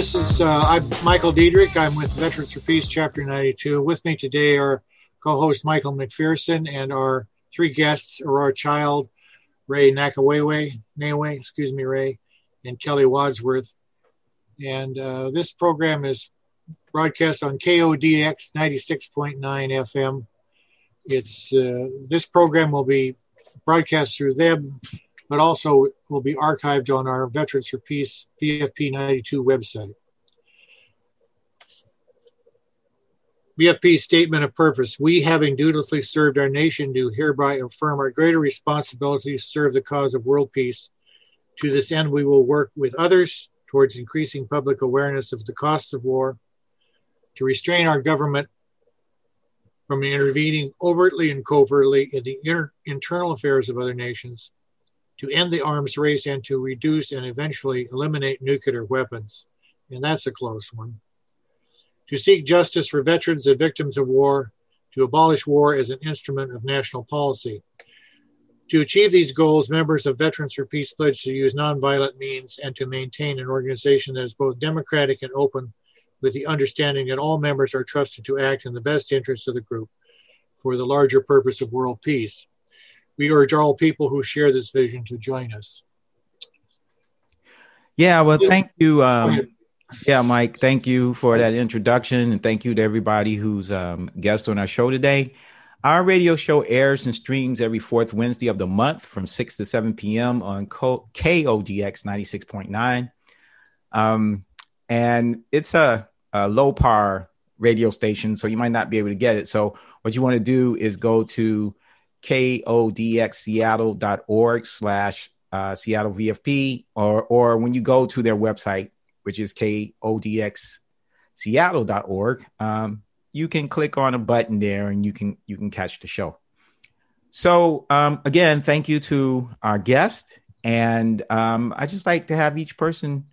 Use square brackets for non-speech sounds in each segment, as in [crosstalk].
this is uh, I'm Michael Diedrich. I'm with Veterans for Peace, Chapter 92. With me today are co-host Michael McPherson and our three guests, Aurora Child, Ray Nakawewe, Nawe, excuse me, Ray, and Kelly Wadsworth. And uh, this program is broadcast on KODX 96.9 FM. It's uh, this program will be broadcast through them, but also will be archived on our Veterans for Peace VFP 92 website. VFP statement of purpose. We, having dutifully served our nation, do hereby affirm our greater responsibility to serve the cause of world peace. To this end, we will work with others towards increasing public awareness of the costs of war, to restrain our government from intervening overtly and covertly in the inter- internal affairs of other nations, to end the arms race, and to reduce and eventually eliminate nuclear weapons. And that's a close one. To seek justice for veterans and victims of war, to abolish war as an instrument of national policy. To achieve these goals, members of Veterans for Peace pledge to use nonviolent means and to maintain an organization that is both democratic and open with the understanding that all members are trusted to act in the best interests of the group for the larger purpose of world peace. We urge all people who share this vision to join us. Yeah, well, thank you. Um, yeah, Mike, thank you for that introduction, and thank you to everybody who's um, guest on our show today. Our radio show airs and streams every fourth Wednesday of the month from 6 to 7 p.m. on KODX 96.9. Um, and it's a a low power radio station, so you might not be able to get it. So what you want to do is go to kodxseattle.org slash uh, Seattle VFP, or or when you go to their website, which is kodxseattle.org, um, you can click on a button there and you can you can catch the show. So um, again, thank you to our guest, and um, I just like to have each person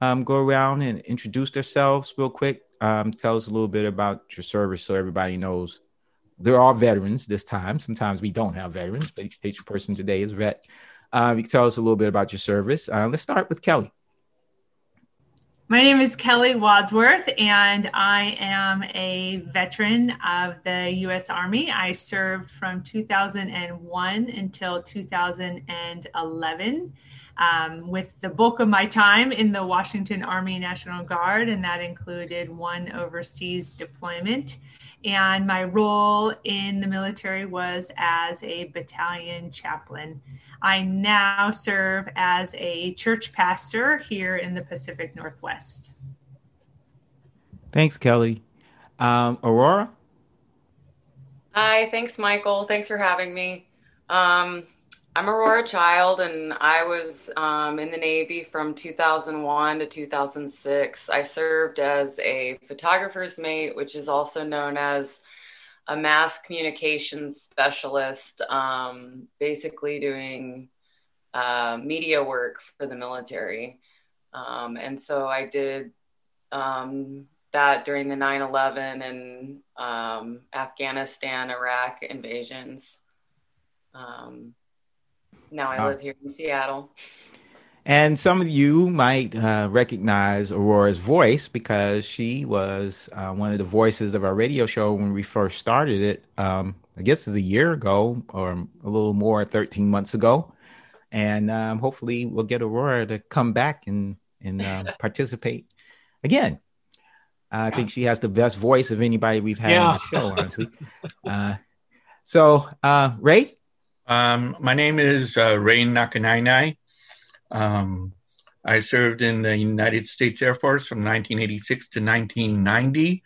um, go around and introduce themselves real quick. Um, tell us a little bit about your service so everybody knows they're veterans this time. Sometimes we don't have veterans, but each person today is vet. Uh, you can tell us a little bit about your service. Uh, let's start with Kelly. My name is Kelly Wadsworth, and I am a veteran of the U.S. Army. I served from 2001 until 2011 um, with the bulk of my time in the Washington Army National Guard, and that included one overseas deployment. And my role in the military was as a battalion chaplain. I now serve as a church pastor here in the Pacific Northwest. Thanks, Kelly. Um, Aurora? Hi, thanks, Michael. Thanks for having me. Um, I'm Aurora Child, and I was um, in the Navy from 2001 to 2006. I served as a photographer's mate, which is also known as a mass communications specialist, um, basically doing uh, media work for the military. Um, and so I did um, that during the 9 11 and um, Afghanistan, Iraq invasions. Um, now I live here in Seattle. And some of you might uh, recognize Aurora's voice because she was uh, one of the voices of our radio show when we first started it. Um, I guess it's a year ago or a little more, 13 months ago. And um, hopefully we'll get Aurora to come back and, and uh, [laughs] participate again. I think she has the best voice of anybody we've had yeah. on the show, honestly. Uh, so, uh, Ray? Um, my name is uh, Ray Nakanainai. Um, I served in the United States Air Force from 1986 to 1990.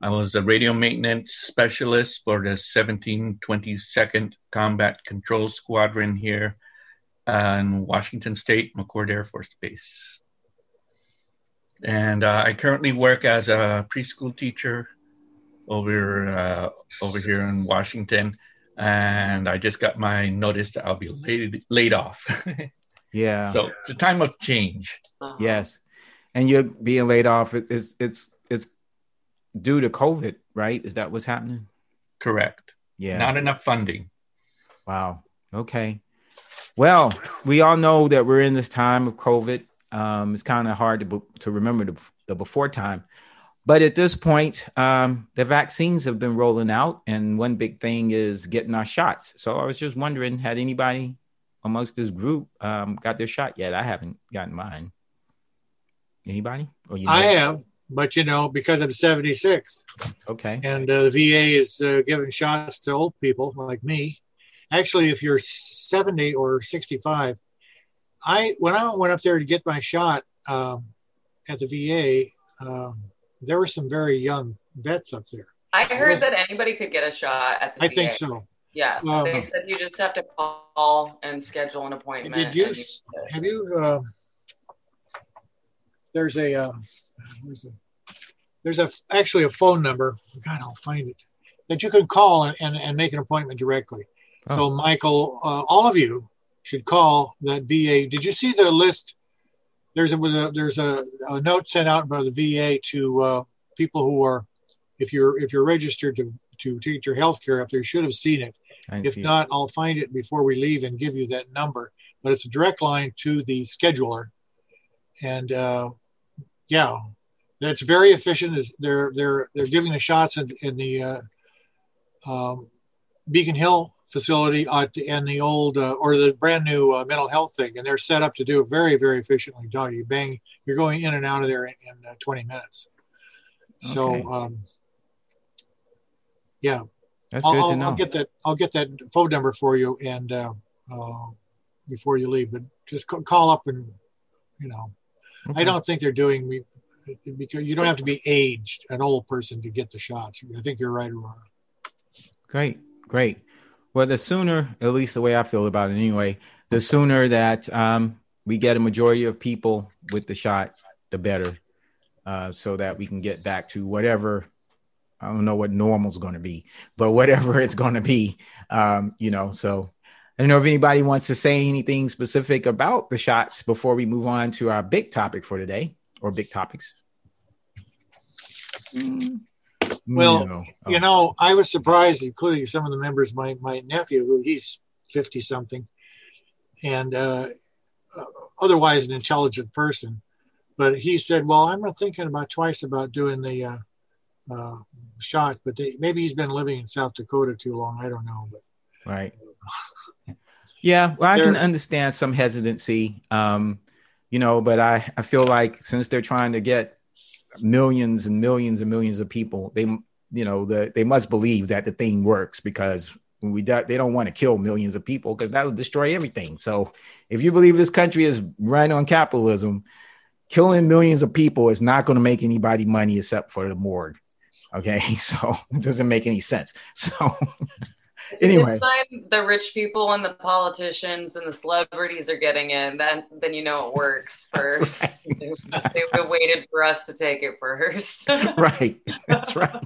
I was a radio maintenance specialist for the 1722nd Combat Control Squadron here uh, in Washington State, McChord Air Force Base. And uh, I currently work as a preschool teacher over uh, over here in Washington and I just got my notice that I'll be laid laid off. [laughs] yeah. So it's a time of change. Uh-huh. Yes, and you're being laid off. It's it's it's due to COVID, right? Is that what's happening? Correct. Yeah. Not enough funding. Wow. Okay. Well, we all know that we're in this time of COVID. Um, it's kind of hard to to remember the, the, before time. But at this point, um, the vaccines have been rolling out, and one big thing is getting our shots. So I was just wondering, had anybody amongst this group um, got their shot yet? I haven't gotten mine. Anybody? Or you know? I have, but you know, because I'm 76. Okay. And uh, the VA is uh, giving shots to old people like me. Actually, if you're 70 or 65, I when I went up there to get my shot um, at the VA, um, there were some very young vets up there. I heard that anybody could get a shot at the I VA. think so. Yeah, um, they said you just have to call and schedule an appointment. Did you have you? Uh, there's a uh, there's a there's a actually a phone number. God, I'll find it that you can call and, and, and make an appointment directly. Oh. So, Michael, uh, all of you should call that VA. Did you see the list? There's a, a there's a, a, note sent out by the VA to uh, people who are, if you're if you're registered to to, get your health care up there, you should have seen it. I if not, it. I'll find it before we leave and give you that number. But it's a direct line to the scheduler, and uh, yeah, that's very efficient. Is they're they're they're giving the shots in, in the uh, um, Beacon Hill facility uh, and the old uh, or the brand new uh, mental health thing, and they're set up to do it very, very efficiently. Dog, you bang, you're going in and out of there in, in uh, 20 minutes. So, um, yeah, that's I'll, good to know. I'll get that. I'll get that phone number for you, and uh, uh, before you leave, but just call up and you know, okay. I don't think they're doing me because you don't have to be aged, an old person, to get the shots. I think you're right, Aurora. Great, great. Well, the sooner, at least the way I feel about it anyway, the sooner that um, we get a majority of people with the shot, the better, uh, so that we can get back to whatever. I don't know what normal's going to be, but whatever [laughs] it's going to be, um, you know. So I don't know if anybody wants to say anything specific about the shots before we move on to our big topic for today or big topics. Mm. Well, no. oh. you know, I was surprised, including some of the members. My my nephew, who he's fifty something, and uh, uh, otherwise an intelligent person, but he said, "Well, I'm thinking about twice about doing the uh, uh, shot, but they, maybe he's been living in South Dakota too long. I don't know." But right. [laughs] yeah, well, I can understand some hesitancy, um, you know, but I I feel like since they're trying to get millions and millions and millions of people, they you know the, they must believe that the thing works because we they don't want to kill millions of people because that'll destroy everything. So if you believe this country is run on capitalism, killing millions of people is not going to make anybody money except for the morgue. Okay, [laughs] so it doesn't make any sense. So [laughs] [laughs] anyway, the rich people and the politicians and the celebrities are getting in, then then you know it works [laughs] first. Right. [laughs] they have waited for us to take it first. right, that's right.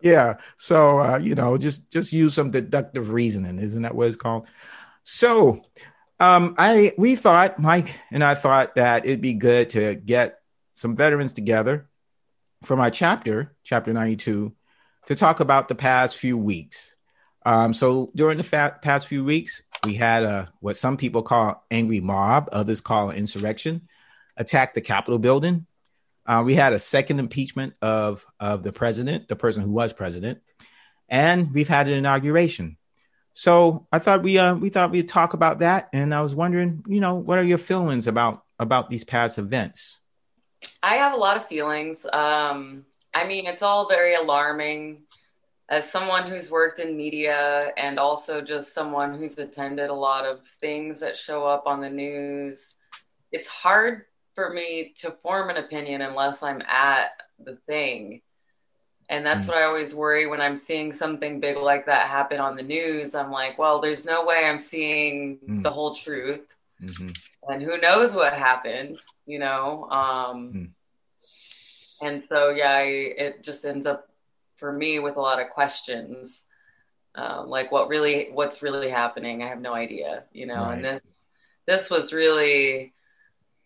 yeah, so uh, you know, just just use some deductive reasoning, isn't that what it's called? So, um, I we thought Mike and I thought that it'd be good to get some veterans together from our chapter, chapter ninety two to talk about the past few weeks. Um, so during the fa- past few weeks, we had a what some people call angry mob, others call an insurrection, attack the Capitol building. Uh, we had a second impeachment of of the president, the person who was president, and we've had an inauguration. So I thought we uh, we thought we'd talk about that, and I was wondering, you know, what are your feelings about about these past events? I have a lot of feelings. Um, I mean, it's all very alarming. As someone who's worked in media and also just someone who's attended a lot of things that show up on the news, it's hard for me to form an opinion unless I'm at the thing. And that's mm. what I always worry when I'm seeing something big like that happen on the news. I'm like, well, there's no way I'm seeing mm. the whole truth. Mm-hmm. And who knows what happened, you know? Um, mm and so yeah I, it just ends up for me with a lot of questions um, like what really what's really happening i have no idea you know right. and this this was really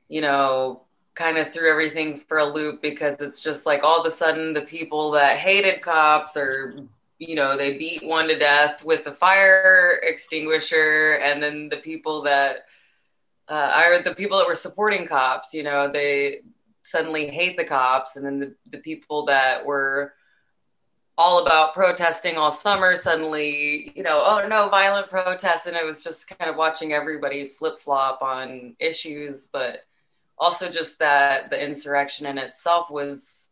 you know kind of threw everything for a loop because it's just like all of a sudden the people that hated cops or you know they beat one to death with the fire extinguisher and then the people that uh, are the people that were supporting cops. You know, they suddenly hate the cops, and then the, the people that were all about protesting all summer suddenly, you know, oh no, violent protests, and it was just kind of watching everybody flip flop on issues, but also just that the insurrection in itself was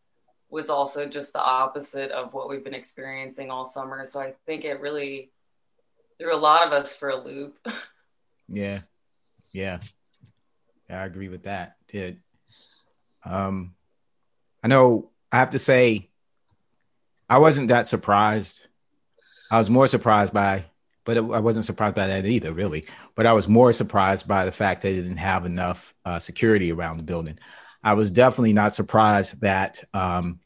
was also just the opposite of what we've been experiencing all summer. So I think it really threw a lot of us for a loop. yeah. [laughs] Yeah. Yeah, I agree with that. Did um I know I have to say I wasn't that surprised. I was more surprised by but it, I wasn't surprised by that either, really. But I was more surprised by the fact that it didn't have enough uh, security around the building. I was definitely not surprised that um,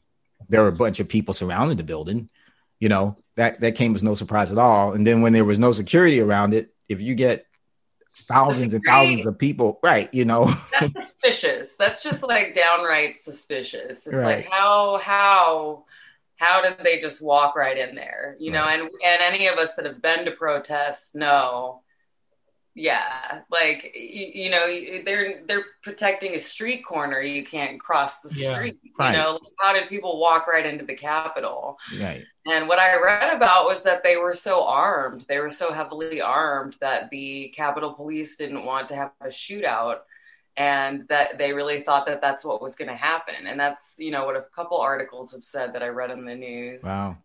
there were a bunch of people surrounding the building. You know, that that came as no surprise at all. And then when there was no security around it, if you get thousands and thousands of people, right? You know, that's suspicious. That's just like downright suspicious. It's right. like how how how did they just walk right in there? You know, and and any of us that have been to protests know yeah like you, you, know they're they're protecting a street corner you can't cross the street yeah, right. you know how did people walk right into the capitol right and what i read about was that they were so armed they were so heavily armed that the capitol police didn't want to have a shootout and that they really thought that that's what was going to happen and that's you know what a couple articles have said that i read in the news wow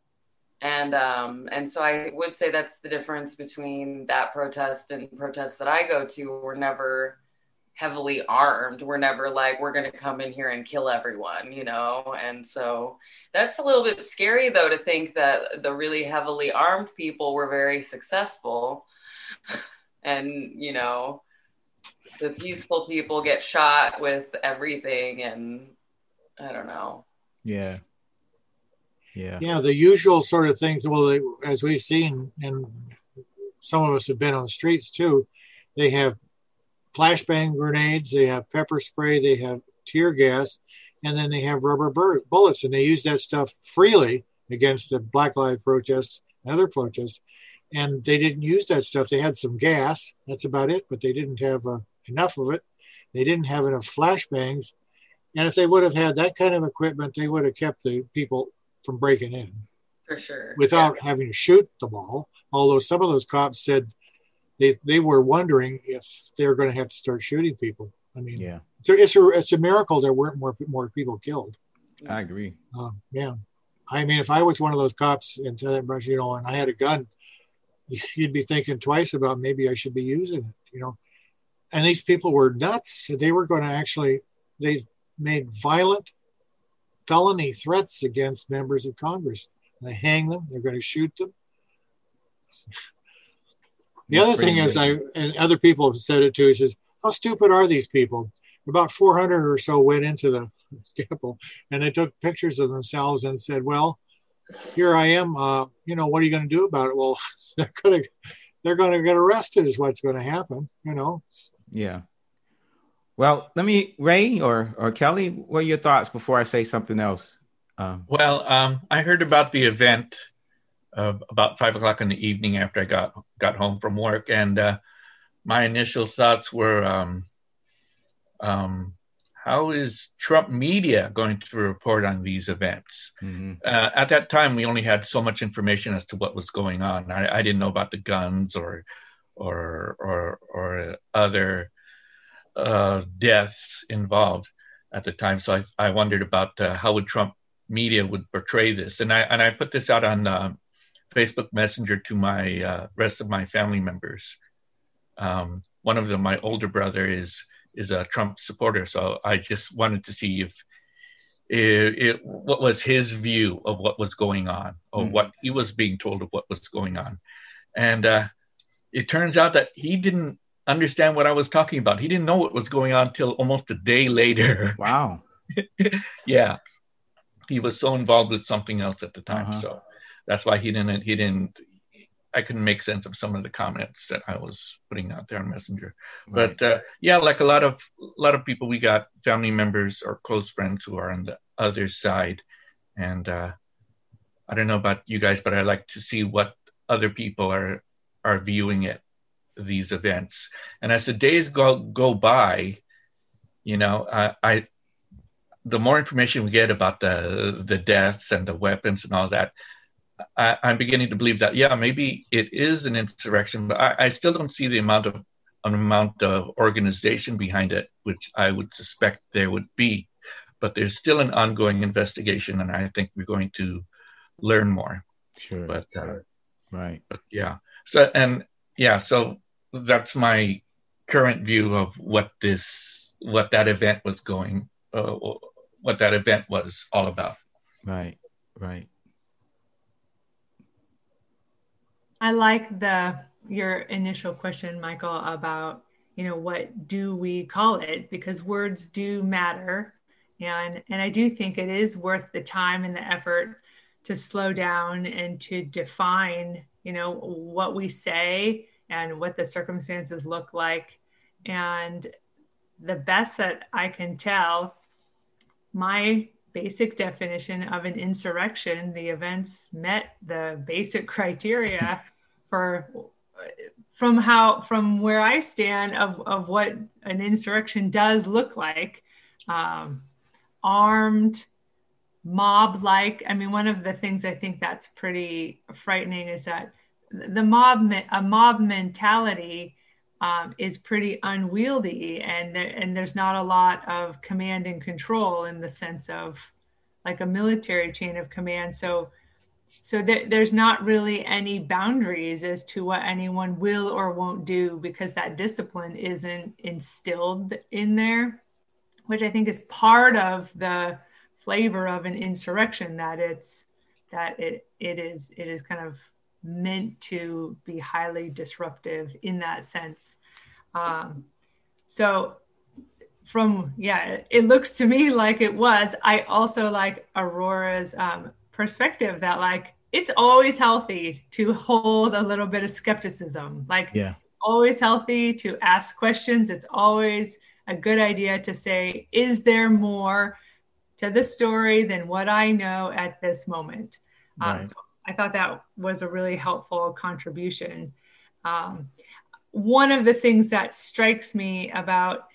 and um, and so I would say that's the difference between that protest and protests that I go to. We're never heavily armed. We're never like we're going to come in here and kill everyone, you know. And so that's a little bit scary, though, to think that the really heavily armed people were very successful, and you know, the peaceful people get shot with everything, and I don't know. Yeah yeah yeah the usual sort of things well as we've seen and some of us have been on the streets too they have flashbang grenades they have pepper spray they have tear gas and then they have rubber bullets and they use that stuff freely against the black lives protests and other protests and they didn't use that stuff they had some gas that's about it but they didn't have uh, enough of it they didn't have enough flashbangs and if they would have had that kind of equipment they would have kept the people from breaking in. For sure. Without yeah. having to shoot the ball. Although some of those cops said they, they were wondering if they're going to have to start shooting people. I mean, yeah. So it's a, it's a miracle there weren't more, more people killed. I agree. Uh, yeah. I mean, if I was one of those cops in that brush, you know, and I had a gun, you'd be thinking twice about maybe I should be using it, you know. And these people were nuts. They were going to actually, they made violent felony threats against members of Congress. They hang them. They're going to shoot them. The That's other thing is, I and other people have said it too. Is just how stupid are these people? About 400 or so went into the [laughs] temple and they took pictures of themselves and said, "Well, here I am. Uh, you know, what are you going to do about it?" Well, [laughs] they're going to they're going to get arrested. Is what's going to happen. You know. Yeah. Well, let me, Ray or or Kelly, what are your thoughts before I say something else? Um, well, um, I heard about the event uh, about five o'clock in the evening after I got got home from work, and uh, my initial thoughts were, um, um how is Trump media going to report on these events? Mm-hmm. Uh, at that time, we only had so much information as to what was going on. I, I didn't know about the guns or or or or other uh, deaths involved at the time. So I, I wondered about uh, how would Trump media would portray this, and I and I put this out on uh, Facebook Messenger to my uh, rest of my family members. Um, one of them, my older brother, is is a Trump supporter, so I just wanted to see if it, it, what was his view of what was going on, or mm. what he was being told of what was going on, and uh, it turns out that he didn't understand what I was talking about. He didn't know what was going on till almost a day later. Wow. [laughs] yeah. He was so involved with something else at the time. Uh-huh. So that's why he didn't he didn't I couldn't make sense of some of the comments that I was putting out there on Messenger. Right. But uh, yeah, like a lot of a lot of people, we got family members or close friends who are on the other side, and uh, I don't know about you guys, but I like to see what other people are are viewing it these events. And as the days go go by, you know, I, I the more information we get about the the deaths and the weapons and all that, I, am beginning to believe that yeah, maybe it is an insurrection, but I, I still don't see the amount of an amount of organization behind it, which I would suspect there would be. But there's still an ongoing investigation, and I think we're going to learn more. Sure. But uh, right. But yeah. So and yeah, so that's my current view of what this what that event was going uh, what that event was all about. Right. Right. I like the your initial question, Michael, about you know what do we call it? Because words do matter, and and I do think it is worth the time and the effort to slow down and to define you know what we say and what the circumstances look like, and the best that I can tell, my basic definition of an insurrection, the events met the basic [laughs] criteria for from how from where I stand of of what an insurrection does look like, um, armed, mob like. I mean, one of the things I think that's pretty frightening is that the mob a mob mentality um, is pretty unwieldy, and there, and there's not a lot of command and control in the sense of like a military chain of command. So so th- there's not really any boundaries as to what anyone will or won't do because that discipline isn't instilled in there which i think is part of the flavor of an insurrection that it's that it it is it is kind of meant to be highly disruptive in that sense. Um, so from yeah it, it looks to me like it was. I also like aurora's um, perspective that like it's always healthy to hold a little bit of skepticism. Like yeah. always healthy to ask questions. It's always a good idea to say, is there more to the story than what I know at this moment? Um, right. Um, so I thought that was a really helpful contribution. Um, one of the things that strikes me about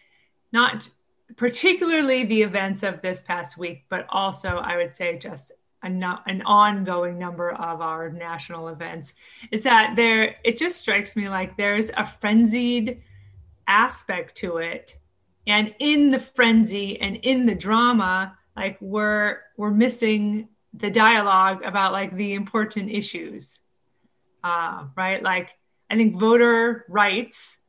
not particularly the events of this past week, but also I would say just an ongoing number of our national events is that there it just strikes me like there's a frenzied aspect to it. And in the frenzy and in the drama like we're we're missing the dialogue about like the important issues. Uh, right? Like i think voter rights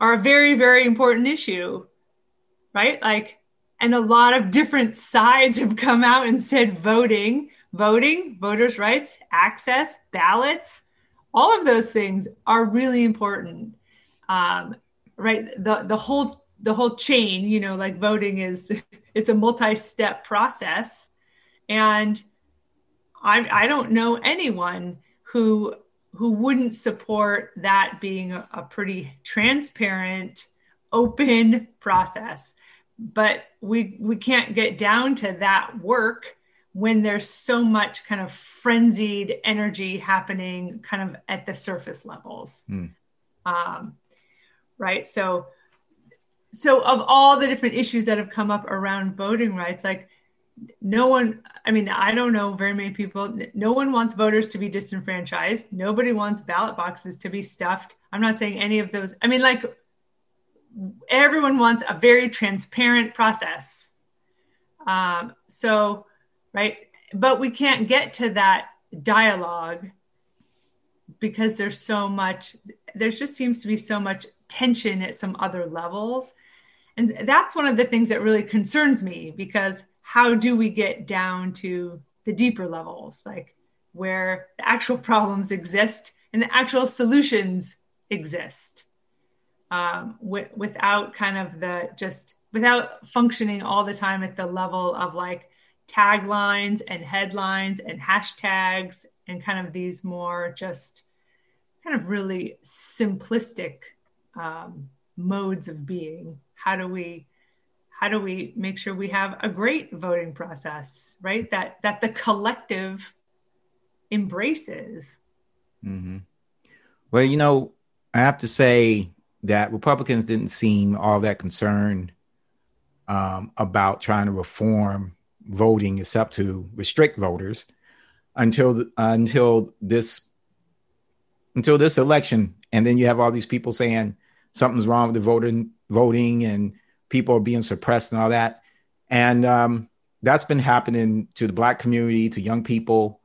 are a very very important issue. Right? Like and a lot of different sides have come out and said voting, voting, voters' rights, access, ballots, all of those things are really important. Um, right, the the whole the whole chain, you know, like voting is [laughs] it's a multi-step process, and I I don't know anyone who who wouldn't support that being a, a pretty transparent, open process but we we can't get down to that work when there's so much kind of frenzied energy happening kind of at the surface levels. Mm. um, right? So so of all the different issues that have come up around voting rights like no one i mean i don't know very many people no one wants voters to be disenfranchised. Nobody wants ballot boxes to be stuffed. I'm not saying any of those i mean like everyone wants a very transparent process. Um, so, right, but we can't get to that dialogue because there's so much, there just seems to be so much tension at some other levels. And that's one of the things that really concerns me because how do we get down to the deeper levels, like where the actual problems exist and the actual solutions exist? Um, w- without kind of the just without functioning all the time at the level of like taglines and headlines and hashtags and kind of these more just kind of really simplistic um, modes of being. How do we how do we make sure we have a great voting process right? That that the collective embraces. Mm-hmm. well you know I have to say that Republicans didn't seem all that concerned um, about trying to reform voting, except to restrict voters, until uh, until this until this election, and then you have all these people saying something's wrong with the voting voting, and people are being suppressed and all that, and um, that's been happening to the black community, to young people,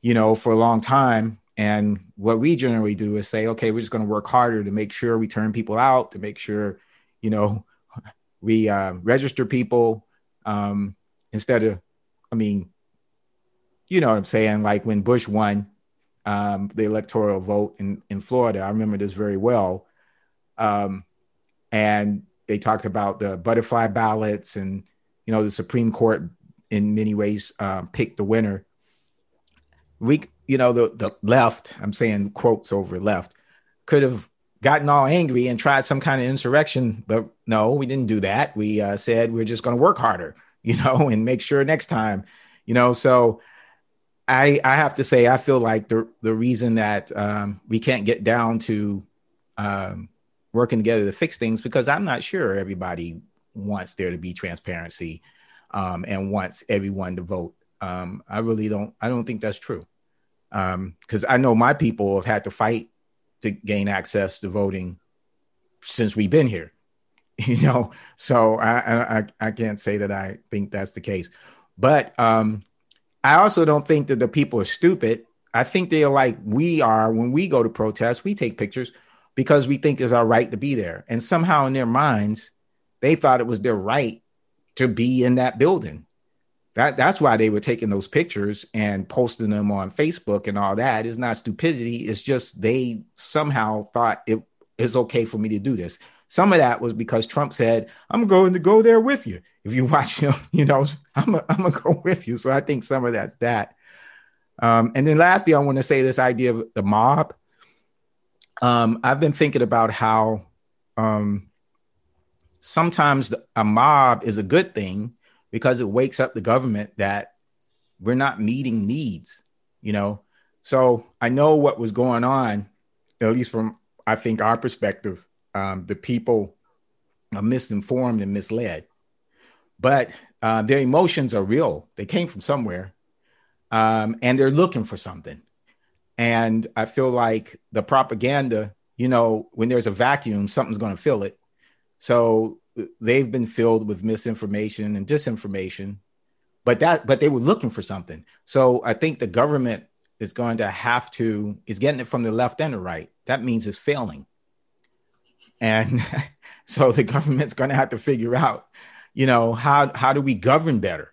you know, for a long time. And what we generally do is say, okay, we're just going to work harder to make sure we turn people out, to make sure, you know, we uh, register people um, instead of, I mean, you know what I'm saying? Like when Bush won um, the electoral vote in, in Florida, I remember this very well. Um, and they talked about the butterfly ballots and, you know, the Supreme Court in many ways uh, picked the winner. We, you know, the the left, I'm saying quotes over left, could have gotten all angry and tried some kind of insurrection, but no, we didn't do that. We uh, said we're just going to work harder, [laughs] you know, and make sure next time, you know. So I I have to say I feel like the the reason that um, we can't get down to um, working together to fix things because I'm not sure everybody wants there to be transparency um, and wants everyone to vote. Um, I really don't. I don't think that's true because um, I know my people have had to fight to gain access to voting since we've been here. [laughs] You know, so I, I I can't say that I think that's the case, but um, I also don't think that the people are stupid. I think they are like we are when we go to protest. We take pictures because we think it's our right to be there, and somehow in their minds, they thought it was their right to be in that building. That that's why they were taking those pictures and posting them on Facebook and all that. It's not stupidity. It's just they somehow thought it is okay for me to do this. Some of that was because Trump said, "I'm going to go there with you." If you [laughs] watch, know, you know I'm a, I'm gonna go with you. So I think some of that's that. Um, and then lastly, I want to say this idea of the mob. Um, I've been thinking about how um, sometimes a mob is a good thing because it wakes up the government that we're not meeting needs, you know. So I know what was going on, at least from I think our perspective. Um, the people are misinformed and misled, but uh, their emotions are real. They came from somewhere, um, and they're looking for something. And I feel like the propaganda, you know, when there's a vacuum, something's going to fill it. So they've been filled with misinformation and disinformation, but that but they were looking for something. So I think the government is going to have to is getting it from the left and the right. That means it's failing. And [laughs] so the government's going to have to figure out, you know, how how do we govern better?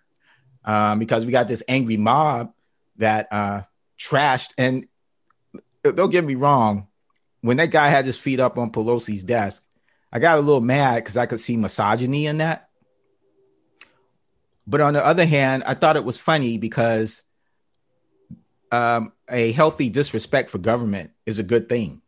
Um, because we got this angry mob that uh, trashed. And don't get me wrong, when that guy had his feet up on Pelosi's desk, I got a little mad because I could see misogyny in that. But on the other hand, I thought it was funny because um, a healthy disrespect for government is a good thing,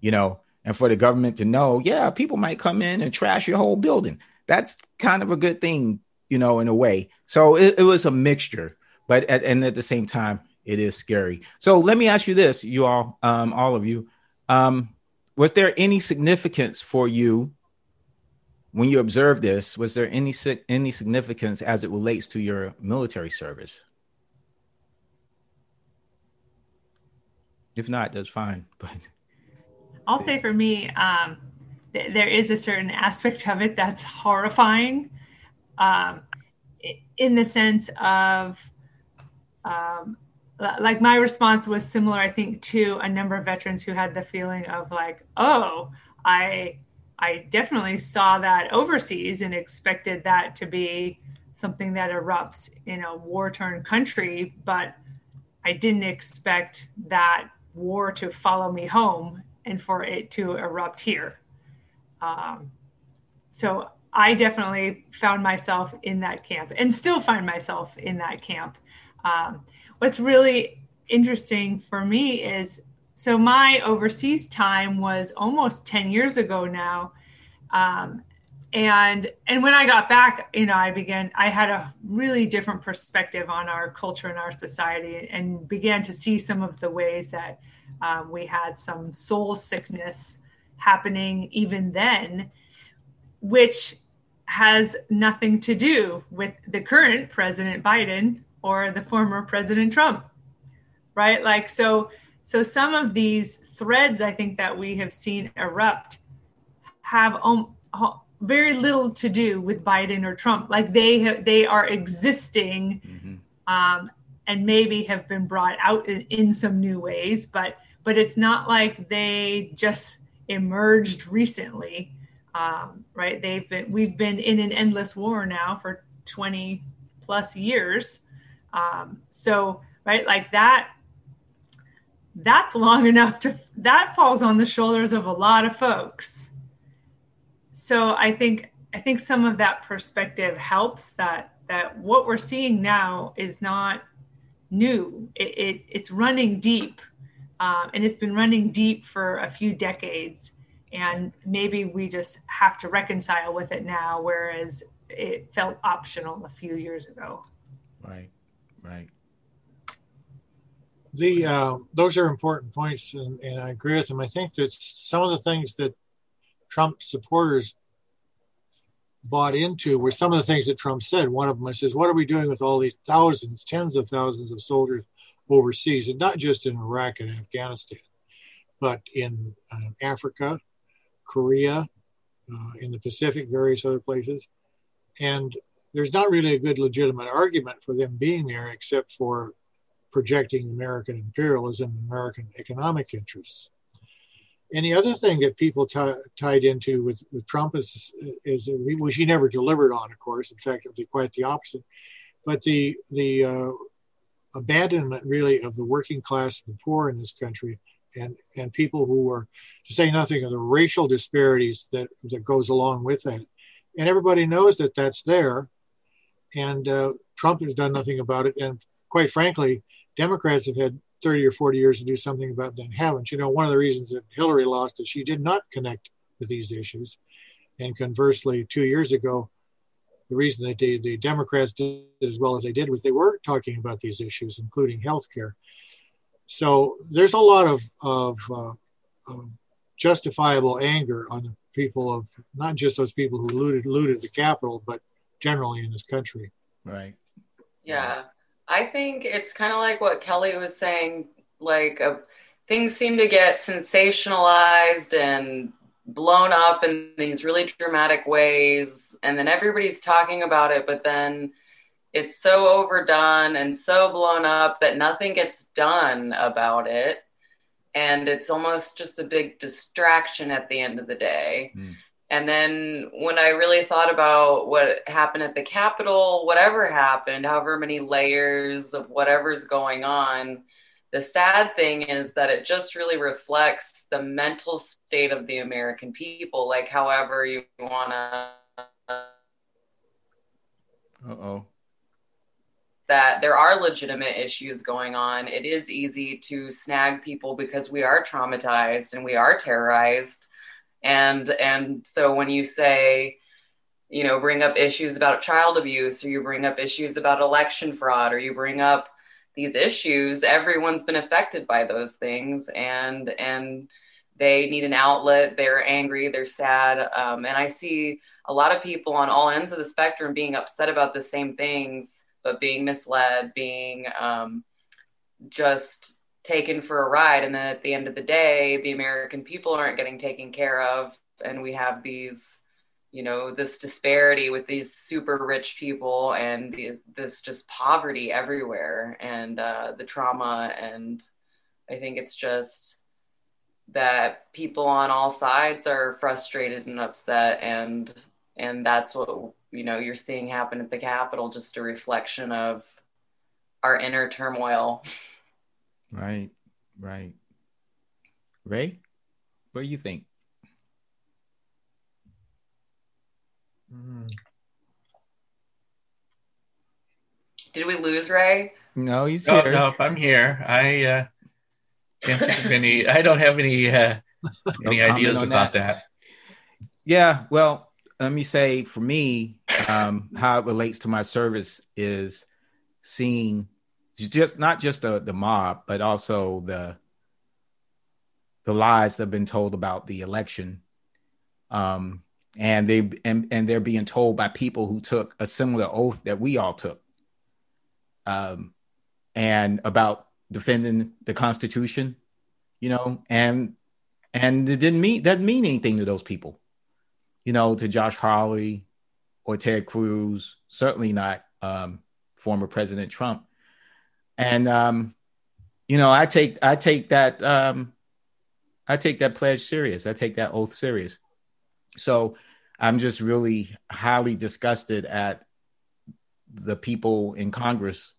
you know, and for the government to know, yeah, people might come in and trash your whole building. That's kind of a good thing, you know, in a way. So it, it was a mixture, but at, and at the same time, it is scary. So let me ask you this, you all, um, all of you. Um, was there any significance for you when you observed this? Was there any any significance as it relates to your military service? If not, that's fine. [laughs] But I'll say for me, um, th- there is a certain aspect of it that's horrifying, um, in the sense of um, like my response was similar i think to a number of veterans who had the feeling of like oh i i definitely saw that overseas and expected that to be something that erupts in a war torn country but i didn't expect that war to follow me home and for it to erupt here. Um, so i definitely found myself in that camp and still find myself in that camp. Um, what's really interesting for me is so my overseas time was almost 10 years ago now. Um, and and when i got back you know i began i had a really different perspective on our culture and our society and began to see some of the ways that um, we had some soul sickness happening even then, which has nothing to do with the current President Biden or the former President Trump. Right? Like, so, so some of these threads I think that we have seen erupt have um, very little to do with Biden or Trump. Like they have, they are existing, mm-hmm. um, and maybe have been brought out in, in, some new ways, but but it's not like they just emerged recently, um, right? They've been we've been in an endless war now for twenty plus years, um, so right like that. That's long enough to that falls on the shoulders of a lot of folks so I think I think some of that perspective helps that that what we're seeing now is not new. It, it it's running deep, um, and it's been running deep for a few decades. And maybe we just have to reconcile with it now, whereas it felt optional a few years ago. Right, right. The uh, those are important points, and, and I agree with them. I think that some of the things that Trump supporters bought into were some of the things that Trump said. One of them says, What are we doing with all these thousands, tens of thousands of soldiers overseas, and not just in Iraq and Afghanistan, but in uh, Africa, Korea, uh, in the Pacific, various other places. And there's not really a good legitimate argument for them being there except for projecting American imperialism, and American economic interests. And the other thing that people t- tied into with, with Trump is, is which he never delivered on, of course. In fact, it'd be quite the opposite. But the the uh, abandonment, really, of the working class, and the poor in this country, and and people who are, to say nothing of the racial disparities that that goes along with that. And everybody knows that that's there, and uh, Trump has done nothing about it. And quite frankly, Democrats have had 30 or 40 years to do something about that haven't. You know, one of the reasons that Hillary lost is she did not connect with these issues. And conversely, two years ago, the reason that they, the Democrats did as well as they did was they were talking about these issues, including health care. So there's a lot of, of, uh, of, justifiable anger on the people of not just those people who looted, looted the Capitol, but generally in this country. Right. Yeah. I think it's kind of like what Kelly was saying. Like uh, things seem to get sensationalized and blown up in these really dramatic ways, and then everybody's talking about it, but then it's so overdone and so blown up that nothing gets done about it. And it's almost just a big distraction at the end of the day. Mm. And then when I really thought about what happened at the Capitol, whatever happened, however many layers of whatever's going on, the sad thing is that it just really reflects the mental state of the American people. Like, however you want to. Uh oh. That there are legitimate issues going on. It is easy to snag people because we are traumatized and we are terrorized and and so when you say you know bring up issues about child abuse or you bring up issues about election fraud or you bring up these issues everyone's been affected by those things. And and they need an outlet. They're angry. They're sad. Um, and i see a lot of people on all ends of the spectrum being upset about the same things but being misled being um, just taken for a ride and then at the end of the day the american people aren't getting taken care of and we have these you know this disparity with these super rich people and this just poverty everywhere and uh, the trauma and i think it's just that people on all sides are frustrated and upset and and that's what you know you're seeing happen at the capitol just a reflection of our inner turmoil [laughs] Right, right. Ray, what do you think? Mm. Did we lose Ray? No, he's no, here. No, I'm here. I uh, can't think of any. I don't have any uh, any no ideas about that. that. Yeah, well, let me say for me, um, how it relates to my service is seeing just not just the the mob, but also the the lies that have been told about the election. Um, and they and, and they're being told by people who took a similar oath that we all took. Um, and about defending the Constitution, you know, and and it didn't mean doesn't mean anything to those people, you know, to Josh Hawley or Ted Cruz, certainly not um, former President Trump. And um, you know, I take I take that um, I take that pledge serious. I take that oath serious. So I'm just really highly disgusted at the people in Congress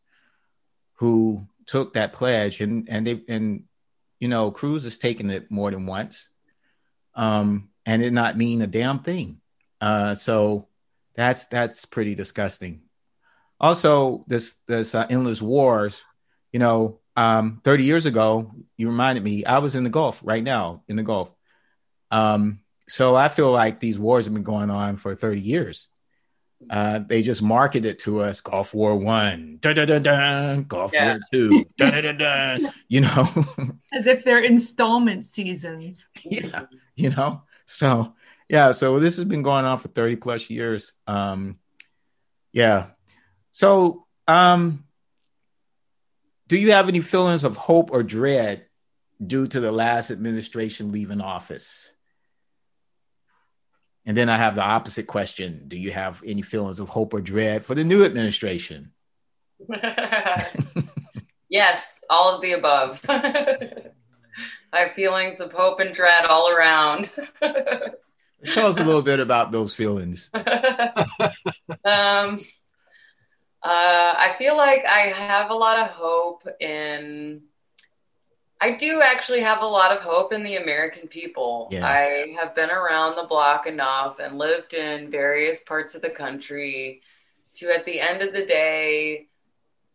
who took that pledge and and they and you know Cruz has taken it more than once, um, and it not mean a damn thing. Uh, so that's that's pretty disgusting. Also, this this uh, endless wars, you know, um, 30 years ago, you reminded me, I was in the Gulf right now in the Gulf. Um, so I feel like these wars have been going on for 30 years. Uh, they just marketed it to us Gulf War One, da da da da, Gulf yeah. War Two, da da da da. You know, as if they're installment seasons. Yeah, you know. So yeah, so this has been going on for 30 plus years. Um, yeah. So um, do you have any feelings of hope or dread due to the last administration leaving office? And then I have the opposite question Do you have any feelings of hope or dread for the new administration? [laughs] yes, all of the above. [laughs] I have feelings of hope and dread all around. Tell us a little [laughs] bit about those feelings. um, uh, I feel like I have a lot of hope in. I do actually have a lot of hope in the American people. Yeah. I have been around the block enough and lived in various parts of the country to, at the end of the day,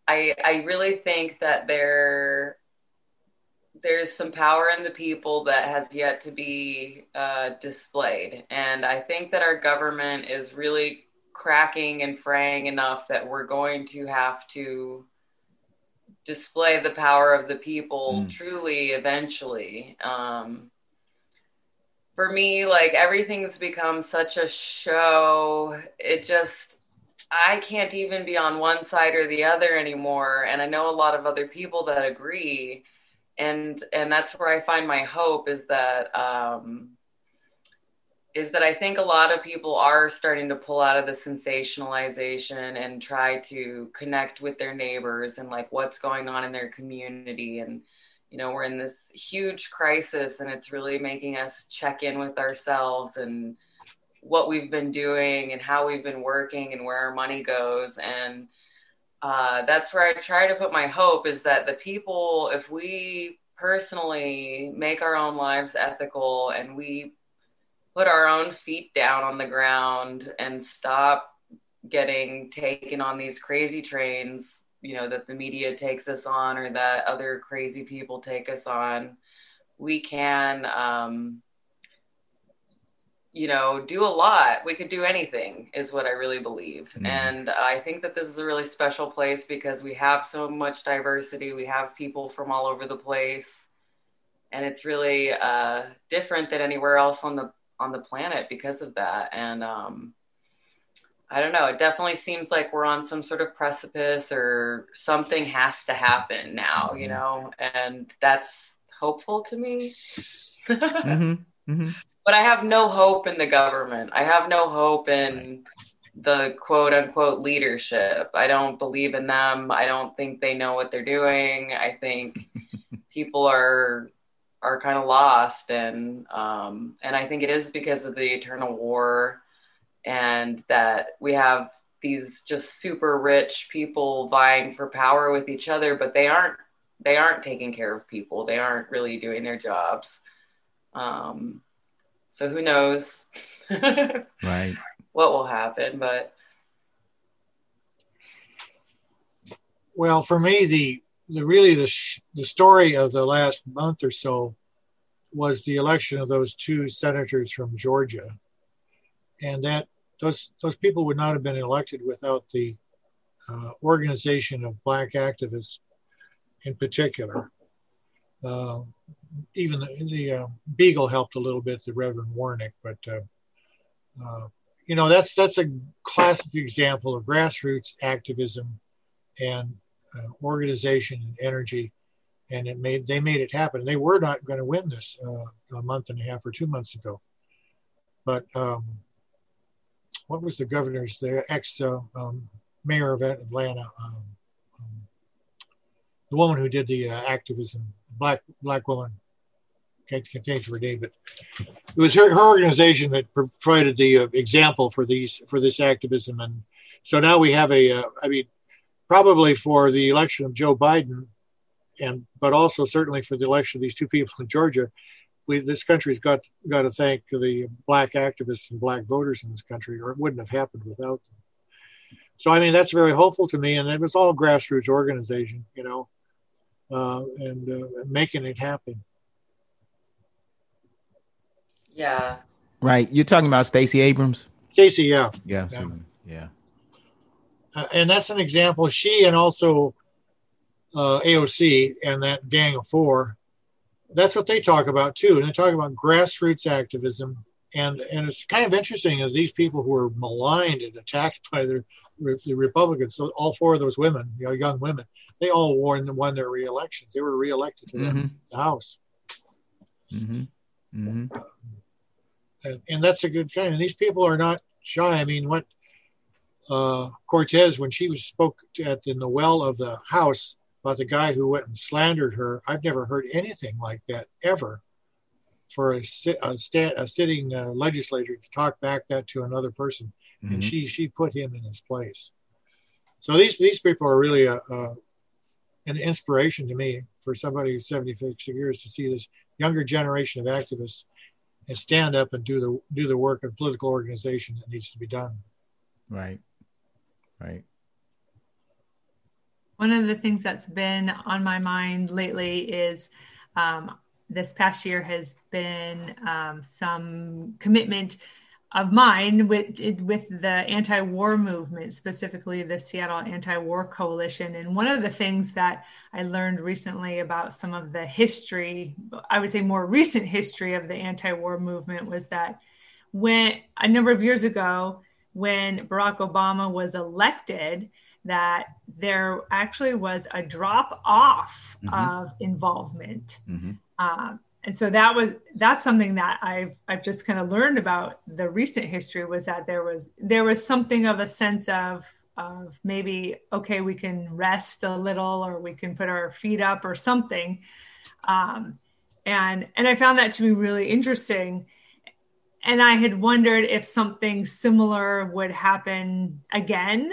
I I really think that there there's some power in the people that has yet to be uh, displayed, and I think that our government is really cracking and fraying enough that we're going to have to display the power of the people mm. truly eventually. Um, for me, like everything's become such a show. It just, I can't even be on one side or the other anymore. And I know a lot of other people that agree. And, and that's where I find my hope is that, um, is that I think a lot of people are starting to pull out of the sensationalization and try to connect with their neighbors and like what's going on in their community. And, you know, we're in this huge crisis and it's really making us check in with ourselves and what we've been doing and how we've been working and where our money goes. And uh, that's where I try to put my hope is that the people, if we personally make our own lives ethical and we put our own feet down on the ground and stop getting taken on these crazy trains you know that the media takes us on or that other crazy people take us on. We can um, you know do a lot. We could do anything is what i really believe. Mm. and i think that this is a really special place because we have so much diversity. We have people from all over the place. And it's really uh, different than anywhere else on the on the planet because of that. And um, I don't know. It definitely seems like we're on some sort of precipice or something has to happen now, you mm-hmm. know, and that's hopeful to me. mm-hmm. [laughs] Mm-hmm. But I have no hope in the government. I have no hope in the quote unquote leadership. I don't believe in them. I don't think they know what they're doing. I think [laughs] people are are kind of lost. And um, and I think it is because of the eternal war and that we have these just super rich people vying for power with each other but they aren't they aren't taking care of people. They aren't really doing their jobs. Um, so who knows [laughs] right. what will happen but well for me the the really the sh- the story of the last month or so was the election of those two senators from Georgia, and that those those people would not have been elected without the uh, organization of black activists, in particular. Uh, even the, the uh, Beagle helped a little bit, the Reverend Warnock, but uh, uh, you know that's that's a classic example of grassroots activism and uh, organization and energy, and it made they made it happen. They were not going to win this uh, a month and a half or two months ago, but um, what was the governor's the ex uh, um, mayor of Atlanta, um, um, the woman who did the activism, black black woman can't, can't her name, but it was her, her organization that provided the uh, example for these for this activism, and so now we have a. Uh, I mean, probably for the election of Joe Biden, and but also certainly for the election of these two people in Georgia, we, this country's got got to thank the black activists and black voters in this country, or it wouldn't have happened without them. So I mean, that's very hopeful to me, and it was all grassroots organization, you know, uh, and uh, making it happen. Yeah. Right. You're talking about Stacey Abrams? Stacey, yeah. Yeah. Yeah. yeah. Uh, and that's an example. She and also uh, AOC and that gang of four, that's what they talk about too. And they talk about grassroots activism. And, and it's kind of interesting as these people who were maligned and attacked [laughs] by the, the Republicans, so all four of those women, you know, young women, they all won, won their re-elections. They were re-elected to mm-hmm. the House. Mm-hmm. Mm-hmm and, and that's a good kind. And these people are not shy. I mean, what uh, Cortez, when she was spoke at in the well of the house about the guy who went and slandered her, I've never heard anything like that ever. For a, a, sta- a sitting uh, legislator to talk back that to another person, mm-hmm. and she she put him in his place. So these these people are really a, a an inspiration to me for somebody who's 76 years to see this younger generation of activists and stand up and do the do the work of political organization that needs to be done. Right. Right. One of the things that's been on my mind lately is um, this past year has been um, some commitment of mine with with the anti-war movement, specifically the Seattle Anti-War Coalition. And one of the things that I learned recently about some of the history, I would say more recent history of the anti-war movement, was that when a number of years ago, when Barack Obama was elected, that there actually was a drop off mm-hmm. of involvement. Mm-hmm. Um, and so that was that's something that I've I've just kind of learned about the recent history was that there was there was something of a sense of of maybe okay we can rest a little or we can put our feet up or something um, and and I found that to be really interesting and I had wondered if something similar would happen again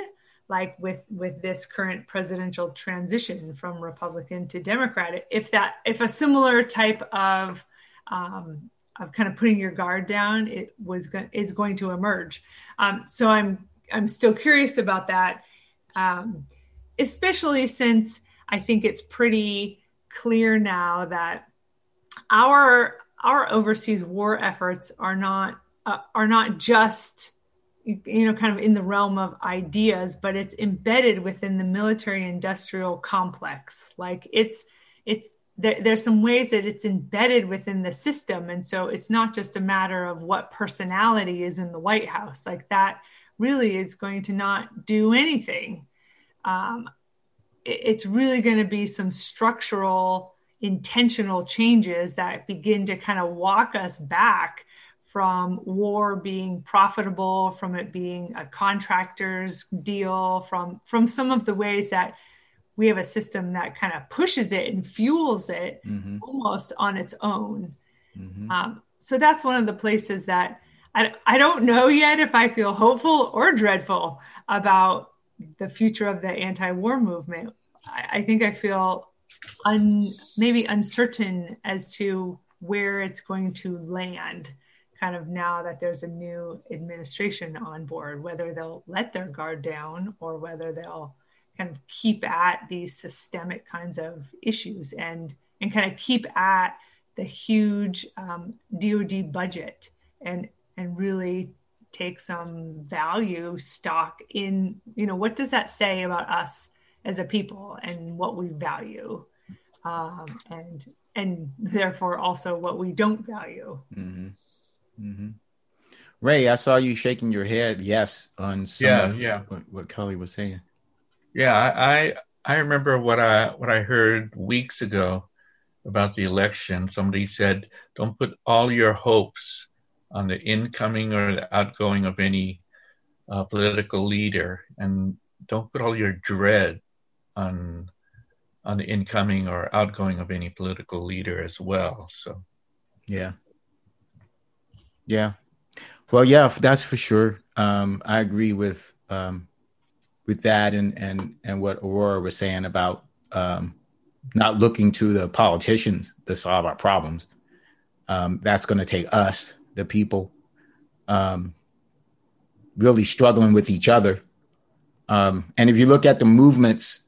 like with with this current presidential transition from republican to democrat if that if a similar type of um, of kind of putting your guard down it was go- is going to emerge. Um, so i'm i'm still curious about that um, especially since i think it's pretty clear now that our our overseas war efforts are not uh, are not just you know kind of in the realm of ideas but it's embedded within the military industrial complex. Like it's it's there, there's some ways that it's embedded within the system. And so it's not just a matter of what personality is in the white house. Like that really is going to not do anything. Um, it, it's really going to be some structural intentional changes that begin to kind of walk us back from war being profitable, from it being a contractor's deal, from from some of the ways that we have a system that kind of pushes it and fuels it mm-hmm. almost on its own. Mm-hmm. Um, so that's one of the places that I, I don't know yet if I feel hopeful or dreadful about the future of the anti-war movement. I, I think I feel un, maybe uncertain as to where it's going to land kind of now that there's a new administration on board, whether they'll let their guard down or whether they'll kind of keep at these systemic kinds of issues and and kind of keep at the huge um, DoD budget and and really take some value stock in you know what does that say about us as a people and what we value um, and and therefore also what we don't value. Mm-hmm. Mm-hmm. Ray, I saw you shaking your head yes on some Yeah, of yeah. What, what Kelly was saying. Yeah, I I remember what I what I heard weeks ago about the election. Somebody said, "Don't put all your hopes on the incoming or the outgoing of any uh, political leader, and don't put all your dread on on the incoming or outgoing of any political leader as well." So, Yeah. Yeah. Well, yeah, that's for sure. Um, I agree with um, with that and and and what Aurora was saying about um, not looking to the politicians to solve our problems. Um, that's going to take us, the people, um, really struggling with each other. Um, and if you look at the movements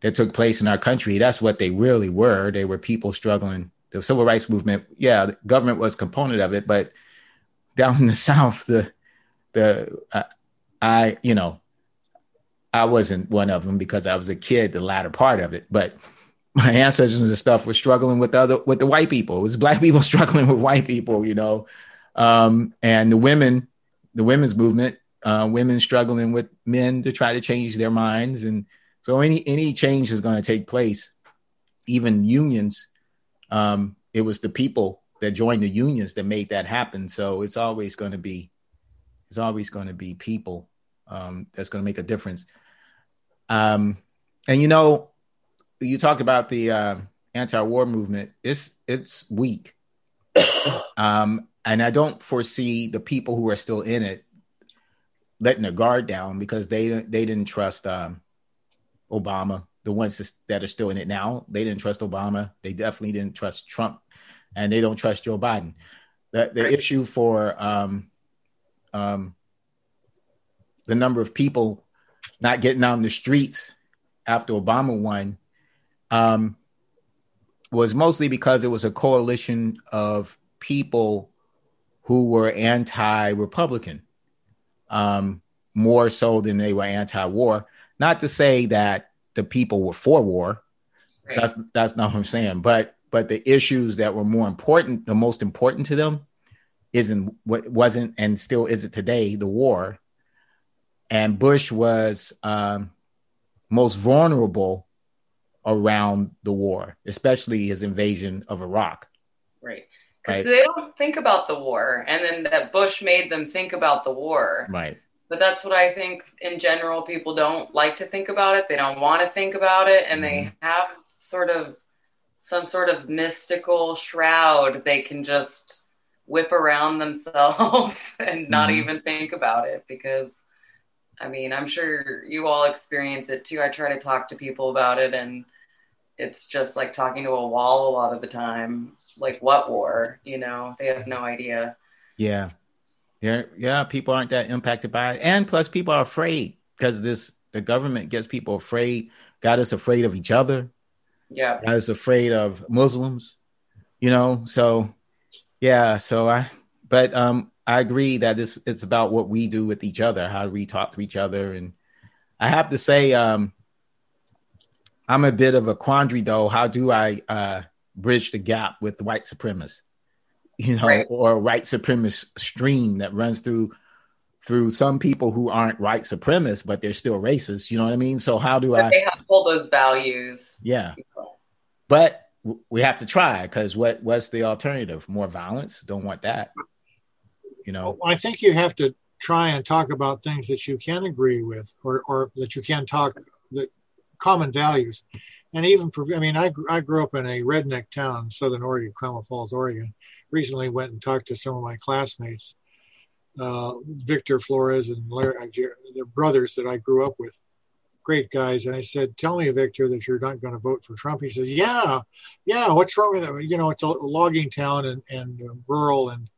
that took place in our country, that's what they really were. They were people struggling. The civil rights movement, yeah, the government was component of it, but down in the [laughs] South, the the uh, I you know I wasn't one of them because I was a kid, the latter part of it, but my [laughs] ancestors and stuff were struggling with other with the white people. It was black [laughs] people struggling with white people, you know, um, and the women, the women's movement, uh, women struggling with men to try to change their minds, and so any any change is going to take place. Even unions, um, it was the people that joined the unions that made that happen. So it's always going to be, it's always going to be people um, that's going to make a difference. Um, and you know, you talk about the uh, anti-war movement. It's it's weak, [coughs] um, and I don't foresee the people who are still in it letting their guard down because they they didn't trust um, Obama. The ones that are still in it now, they didn't trust Obama. They definitely didn't trust Trump, and they don't trust Joe Biden. The the issue for um, um, the number of people not getting out in the streets after Obama won um, was mostly because it was a coalition of people who were anti-Republican, um, more so than they were anti-war. Not to say that the people were for war. Right. That's that's not what I'm saying. But but the issues that were more important, the most important to them, isn't what wasn't and still isn't today the war. And Bush was um, most vulnerable around the war, especially his invasion of Iraq. Right. Because Right. they don't think about the war. And then that Bush made them think about the war. Right. But that's what I think in general, people don't like to think about it. They don't want to think about it. And they have sort of some sort of mystical shroud they can just whip around themselves [laughs] and not Mhm. even think about it because I mean, I'm sure you all experience it too. I try to talk to people about it and it's just like talking to a wall a lot of the time. Like what war? You know, they have no idea. Yeah. Yeah. Yeah. People aren't that impacted by it. And plus people are afraid because this the government gets people afraid, got us afraid of each other, Yeah. got us afraid of Muslims, you know. So yeah, so I but um I agree that it's it's about what we do with each other, how we talk to each other. And I have to say, um, I'm a bit of a quandary though. How do I uh bridge the gap with white supremacists? You know, Right. or a white supremacist stream that runs through through some people who aren't white supremacists, but they're still racist. You know what I mean? So how do But I they have all those values. yeah. But w- we have to try because what what's the alternative? More violence? Don't want that. You know. I think you have to try and talk about things that you can agree with, or or that you can talk the common values, and even for I mean I I grew up in a redneck town, Southern Oregon, Klamath Falls, Oregon. Recently went and talked to some of my classmates, uh, Victor Flores and Larry, uh, brothers that I grew up with, great guys. And I said, "Tell me, Victor, that you're not going to vote for Trump." He says, "Yeah, yeah. What's wrong with that? You know, it's a logging town and and uh, rural and."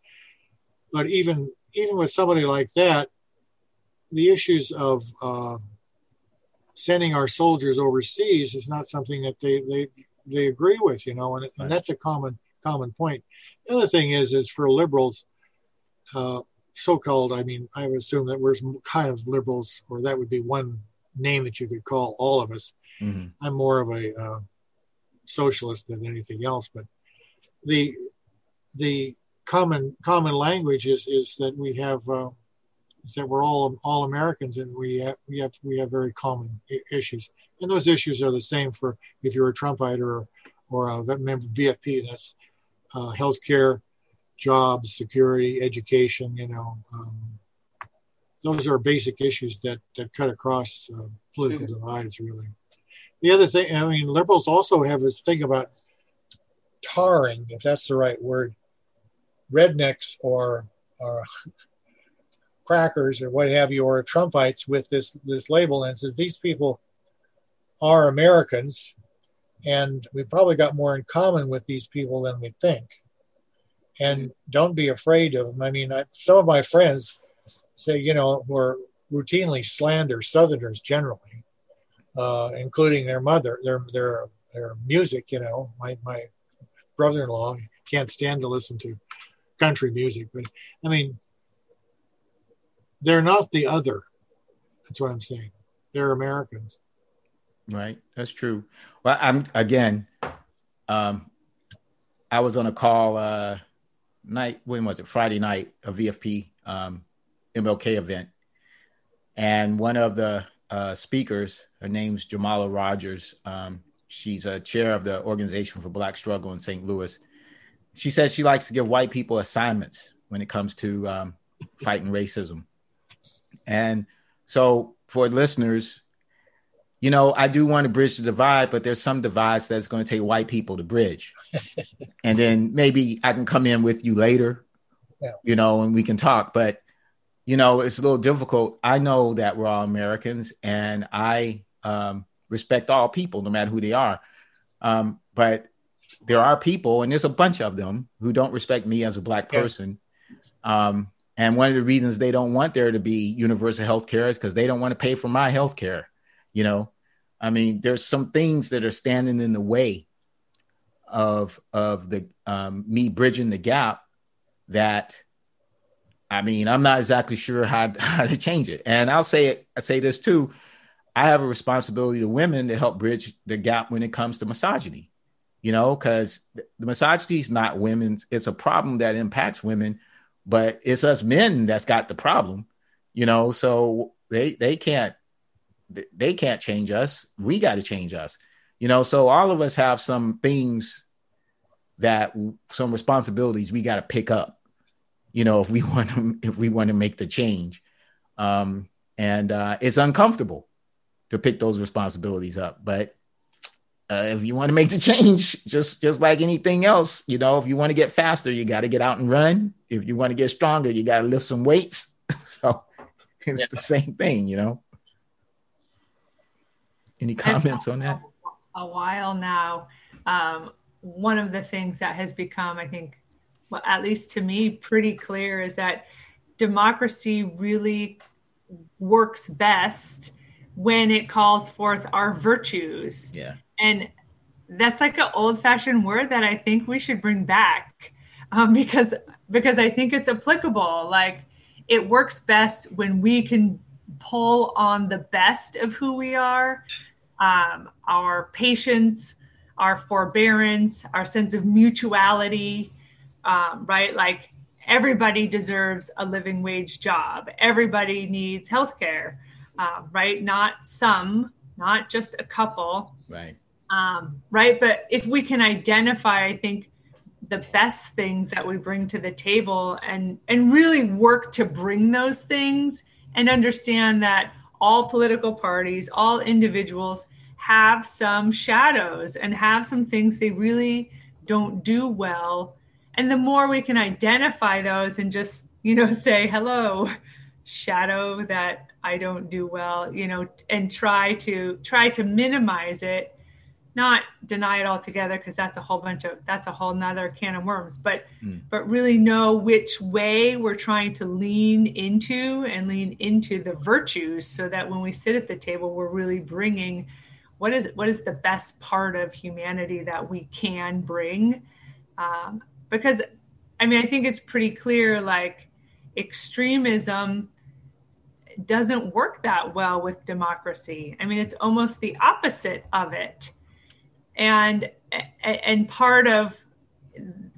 But even even with somebody like that, the issues of uh, sending our soldiers overseas is not something that they they they agree with, you know, and, and that's a common common point. The other thing is is for liberals, uh, so-called. I mean, I would assume that we're kind of liberals, or that would be one name that you could call all of us. Mhm. I'm more of a uh, socialist than anything else. But the the common common language is is that we have uh, is that we're all all Americans and we have we have we have very common issues, and those issues are the same for if you're a Trumpite or or a member of VFP. That's uh, healthcare, jobs, security, education. You know, um, those are basic issues that that cut across uh, political mm-hmm. divides. Really, the other thing, I mean, liberals also have this thing about tarring, if that's the right word, rednecks or, or [laughs] crackers or what have you, or Trumpites with this this label and says these people are Americans, and we probably got more in common with these people than we think. And don't be afraid of them. I mean, I, some of my friends say, you know, who are routinely slander Southerners generally, uh, including their mother, their their their music. You know, my my brother-in-law can't stand to listen to country music, but I mean, they're not the other. That's what I'm saying. They're Americans. Right. That's true. Well, I'm again. Um, I was on a call uh, night. When was it? Friday night, a VFP um, MLK event, and one of the uh, speakers, her name's Jamala Rogers. Um, she's a chair of the Organization for Black Struggle in St. Louis. She says she likes to give white people assignments when it comes to um, fighting racism. And so, for listeners, you know, I do want to bridge the divide, but there's some divides that's going to take white people to bridge. [laughs] and then maybe I can come in with you later, yeah. you know, and we can talk. But, you know, it's a little difficult. I know that we're all Americans and I um, respect all people, no matter who they are. Um, but there are people, and there's a bunch of them, who don't respect me as a black person. Yeah. Um, and one of the reasons they don't want there to be universal health care is because they don't want to pay for my health care. You know, I mean, there's some things that are standing in the way of of the um, me bridging the gap that I mean, I'm not exactly sure how, [laughs] how to change it. And I'll say it, I say this too. I have a responsibility to women to help bridge the gap when it comes to misogyny. You know, because the misogyny is not women's, it's a problem that impacts women but it's us men that's got the problem, you know. So they they can't they can't change us. We got to change us, you know. So all of us have some things that some responsibilities we got to pick up, you know, if we [laughs] want to if we want to make the change. Um, and uh, it's uncomfortable to pick those responsibilities up, but uh, if you want to make the change, just just like anything else, you know, if you want to get faster, you got to get out and run. If you want to get stronger, you got to lift some weights. [laughs] so it's yeah. the same thing, you know. Any comments on that? A while now. Um, one of the things that has become, I think, well, at least to me, pretty clear is that democracy really works best when it calls forth our virtues. Yeah. And that's like an old fashioned word that I think we should bring back um, because because I think it's applicable. Like it works best when we can pull on the best of who we are, um, our patience, our forbearance, our sense of mutuality, um, right? Like everybody deserves a living wage job. Everybody needs health care, uh, right? Not some, not just a couple. Right um, right? But if we can identify, I think the best things that we bring to the table and and really work to bring those things and understand that all political parties, all individuals have some shadows and have some things they really don't do well. And the more we can identify those and just, you know, [laughs] say, hello, shadow that I don't do well, you know, and try to try to minimize it not deny it altogether because that's a whole bunch of that's a whole nother can of worms but mm. but really know which way we're trying to lean into and lean into the virtues so that when we sit at the table we're really bringing what is what is the best part of humanity that we can bring. Um, because i mean i think it's pretty clear like extremism doesn't work that well with democracy. I mean it's almost the opposite of it and and part of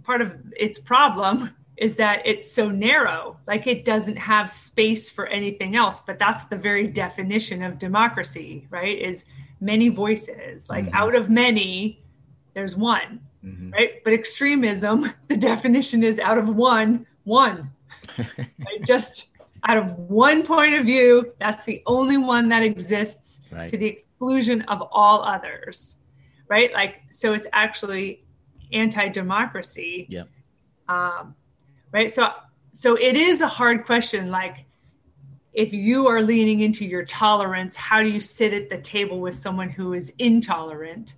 part of its problem is that it's so narrow like it doesn't have space for anything else but that's the very definition of democracy right is many voices like mm-hmm. out of many there's one mm-hmm. right but extremism [laughs] the definition is out of one one [laughs] right? just out of one point of view that's the only one that exists right. to the exclusion of all others right? Like so it's actually anti-democracy. Yeah. Um, right? So so it is a hard question like if you are leaning into your tolerance how do you sit at the table with someone who is intolerant?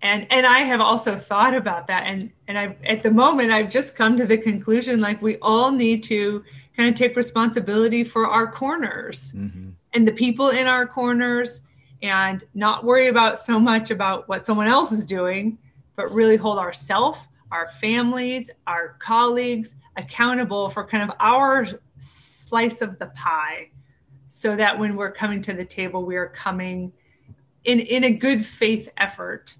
And and i have also thought about that and and i've at the moment i've just come to the conclusion like we all need to kind of take responsibility for our corners mm-hmm. and the people in our corners and not worry about so much about what someone else is doing but really hold ourselves our families, our colleagues accountable for kind of our slice of the pie so that when we're coming to the table, we are coming in, in a good faith effort.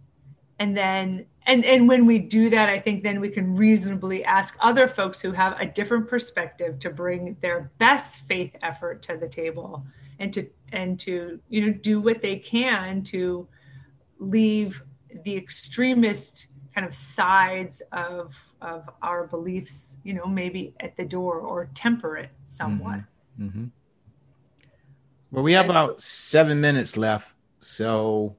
And then, and, and when we do that, I think then we can reasonably ask other folks who have a different perspective to bring their best faith effort to the table and to, and to, you know, do what they can to leave the extremist kind of sides of of our beliefs you know maybe at the door or temper it somewhat mm-hmm. Mm-hmm. well we have about seven minutes left so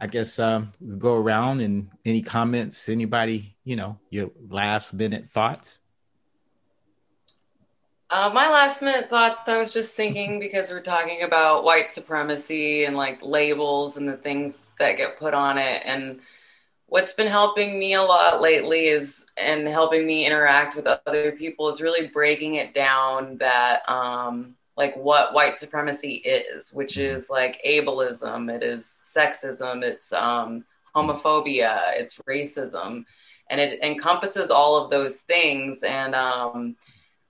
i guess um we'll go around and any comments anybody you know your last minute thoughts uh, my last minute thoughts i was just thinking because we're talking about white supremacy and like labels and the things that get put on it and what's been helping me a lot lately is and helping me interact with other people is really breaking it down that um like what white supremacy is which mm-hmm. is like ableism it is sexism it's um homophobia it's racism and it encompasses all of those things and um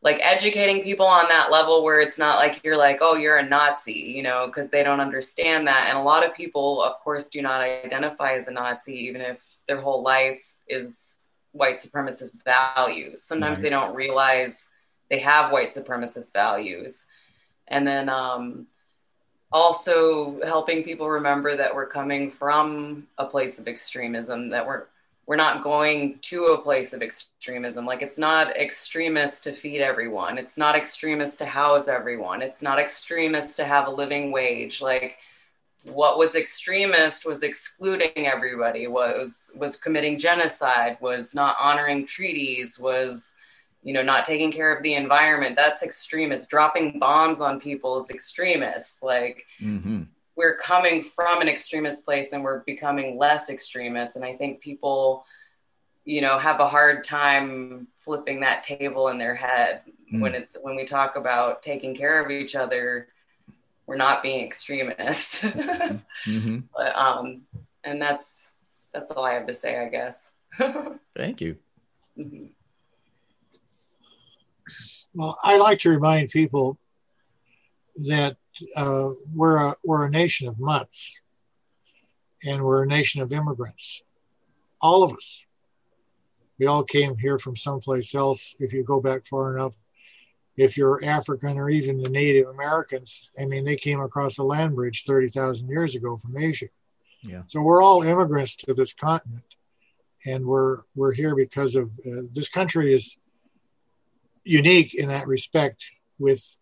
like educating people on that level where it's not like you're like oh you're a nazi you know because they don't understand that and a lot of people of course do not identify as a nazi even if their whole life is white supremacist values. Sometimes right. they don't realize they have white supremacist values. And then um, also helping people remember that we're coming from a place of extremism, that we're we're not going to a place of extremism. Like it's not extremist to feed everyone. It's not extremist to house everyone. It's not extremist to have a living wage. Like what was extremist was excluding everybody was was committing genocide was not honoring treaties was you know not taking care of the environment that's extremist dropping bombs on people is extremist like mm-hmm. We're coming from an extremist place and we're becoming less extremist and i think people you know have a hard time flipping that table in their head mm. when it's when we talk about taking care of each other we're not being extremist. [laughs] mm-hmm. But um, and that's that's all I have to say, I guess. [laughs] Thank you. Mm-hmm. Well, I like to remind people that uh, we're a we're a nation of mutts, and we're a nation of immigrants. All of us. We all came here from someplace else. If you go back far enough, if you're African or even the Native Americans, I mean, they came across a land bridge 30,000 years ago from Asia. Yeah. So we're all immigrants to this continent, and we're we're here because of uh, this country is unique in that respect with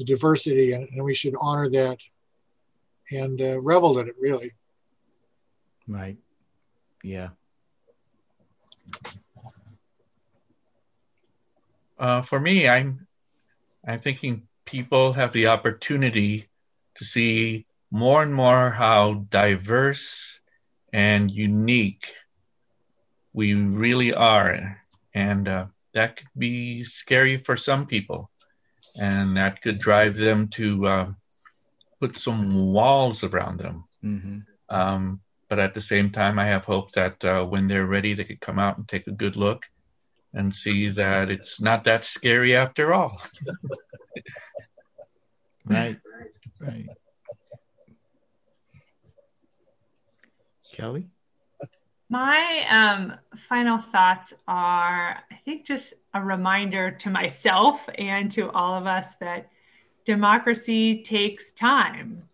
the diversity, and, and we should honor that and uh, revel in it. Really. Right. Yeah. Uh, for me, I'm I'm thinking people have the opportunity to see more and more how diverse and unique we really are. And uh, that could be scary for some people. And that could drive them to uh, put some walls around them. Mm-hmm. Um, but at the same time, I have hope that uh, when they're ready, they could come out and take a good look and see that it's not that scary after all. [laughs] right, right. Kelly? My um, final thoughts are I think just a reminder to myself and to all of us that democracy takes time.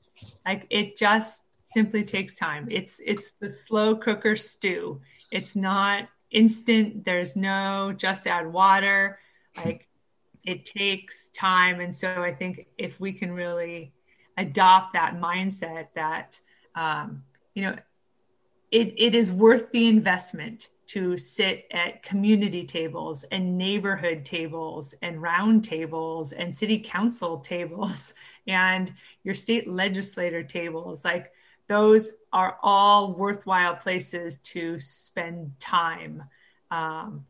Like it just simply takes time. It's it's the slow cooker stew. It's not instant. There's no just add water. Like it takes time. And so I think if we can really adopt that mindset that um, you know it, it is worth the investment to sit at community tables and neighborhood tables and round tables and city council tables [laughs] and your state legislator tables. Like those are all worthwhile places to spend time um,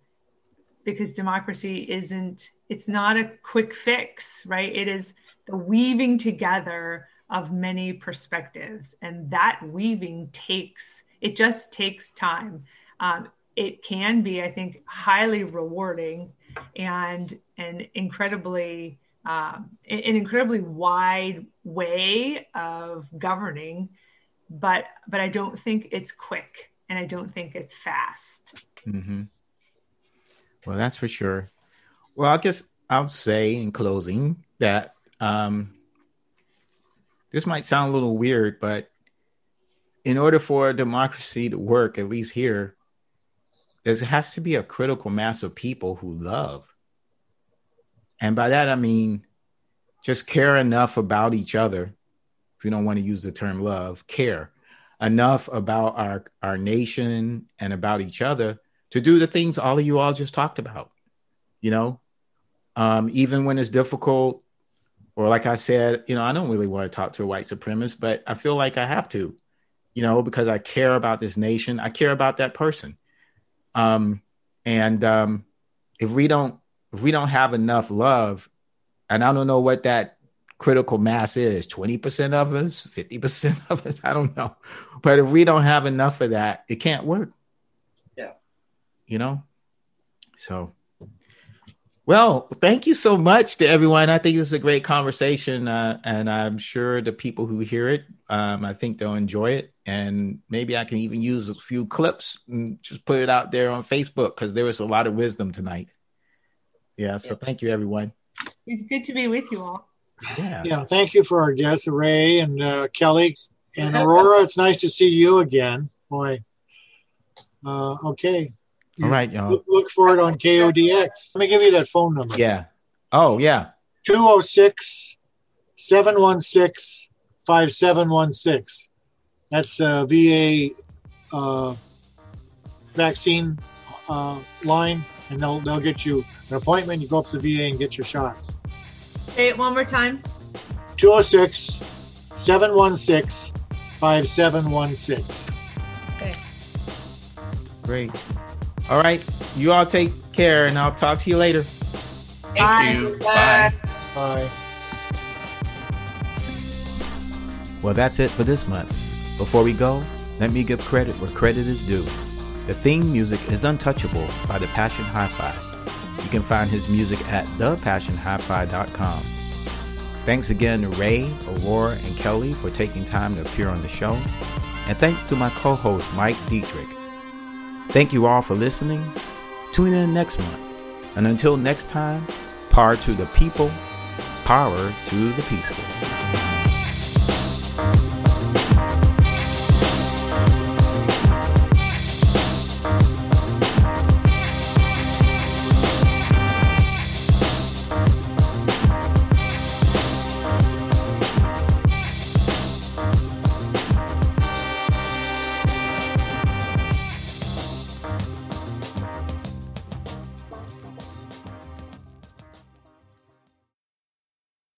because democracy isn't it's not a quick fix right? It is the weaving together of many perspectives and that weaving takes it just takes time. Um, it can be i think highly rewarding and an incredibly um, an incredibly wide way of governing but but i don't think it's quick and i don't think it's fast. Mm-hmm. well that's for sure. Well i guess i'll say in closing that um, this might sound a little weird but in order for democracy to work at least here there has to be a critical mass of people who love. And by that, I mean just care enough about each other. If you don't want to use the term love, care enough about our, our nation and about each other to do the things all of you all just talked about. You know, um, even when it's difficult, or like I said, you know, I don't really want to talk to a white supremacist, but I feel like I have to, you know, because I care about this nation. I care about that person. Um, and um, if we don't if we don't have enough love, and I don't know what that critical mass is 20% of us 50% of us i don't know but if we don't have enough of that it can't work yeah you know so well thank you so much to everyone i think this is a great conversation uh, and i'm sure the people who hear it um, i think they'll enjoy it and maybe I can even use a few clips and just put it out there on Facebook because there was a lot of wisdom tonight. Yeah, so thank you, everyone. It's good to be with you all. Yeah, yeah. Thank you for our guests, Ray and uh, Kelly and Aurora. It's nice to see you again. Boy. Uh, okay. All right, y'all. Look, look for it on KODX. Let me give you that phone number. Yeah. Oh, yeah. 206 716 5716. That's a VA uh, vaccine uh, line, and they'll they'll get you an appointment. You go up to the VA and get your shots. Say it one more time. 206 716 5716. Okay. Great. All right. You all take care, and I'll talk to you later. Thank Bye. you. Bye. Bye. Well, that's it for this month. Before we go, let me give credit where credit is due. The theme music is Untouchable by The Passion Hi-Fi. You can find his music at thepassionhifi.com. Thanks again to Ray, Aurora, and Kelly for taking time to appear on the show. And thanks to my co-host Mike Dietrich. Thank you all for listening. Tune in next month. And until next time, power to the people, power to the peaceful.